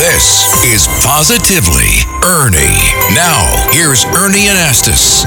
This is Positively Ernie. Now, here's Ernie Anastos.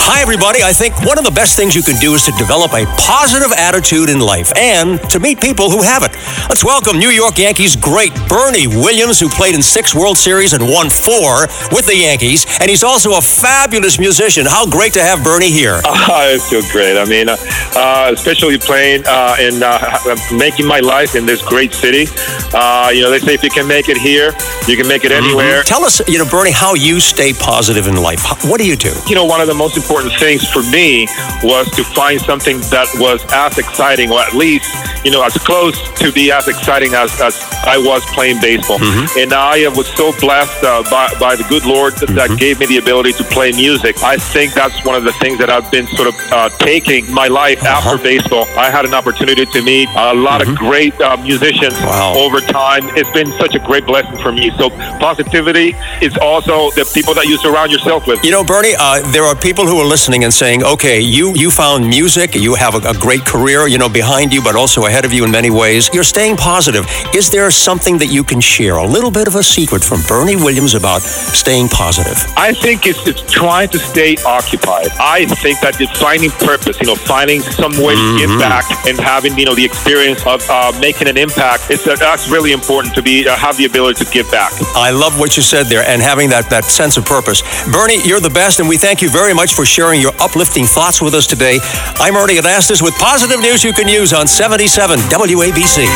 Hi, everybody. I think one of the best things you can do is to develop a positive attitude in life and to meet people who have it. Let's welcome New York Yankees great Bernie Williams, who played in six World Series and won four with the Yankees. And he's also a fabulous musician. How great to have Bernie here. Uh, I feel great. I mean, uh, uh, especially playing uh, and uh, making my life in this great city. Uh, you know, they say if you can make it here, you can make it anywhere. Tell us, you know, Bernie, how you stay positive in life. What do you do? You know, one of the most important things for me was to find something that was as exciting, or at least, you know, as close to be as exciting as, as I was playing baseball. And I was so blessed uh, by, by the good Lord that, that gave me the ability to play music. I think that's one of the things that I've been sort of uh, taking my life after baseball. I had an opportunity to meet a lot of great uh, musicians Wow. over time. It's been such a great blessing for me. So positivity is also the people that you surround yourself with. You know, Bernie, uh, there are people who are listening and saying, okay, you, you found music, you have a, a great career, you know, behind you, but also ahead of you in many ways. You're staying positive. Is there something that you can share, a little bit of a secret from Bernie Williams about staying positive? I think it's, it's trying to stay occupied. I think that it's finding purpose, you know, finding some way to give back and having, you know, the experience of uh, making an impact. It's uh, that's really important to be uh, have the ability to give back. I love what you said there and having that, that sense of purpose. Bernie, you're the best, and we thank you very much for sharing your uplifting thoughts with us today. I'm Ernie Anastos with positive news you can use on 77 WABC.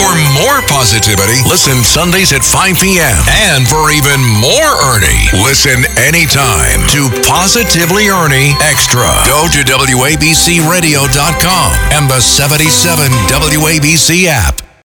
For more positivity, listen Sundays at 5 p.m. And for even more Ernie, listen anytime to Positively Ernie Extra. Go to WABCRadio.com and the 77 WABC app.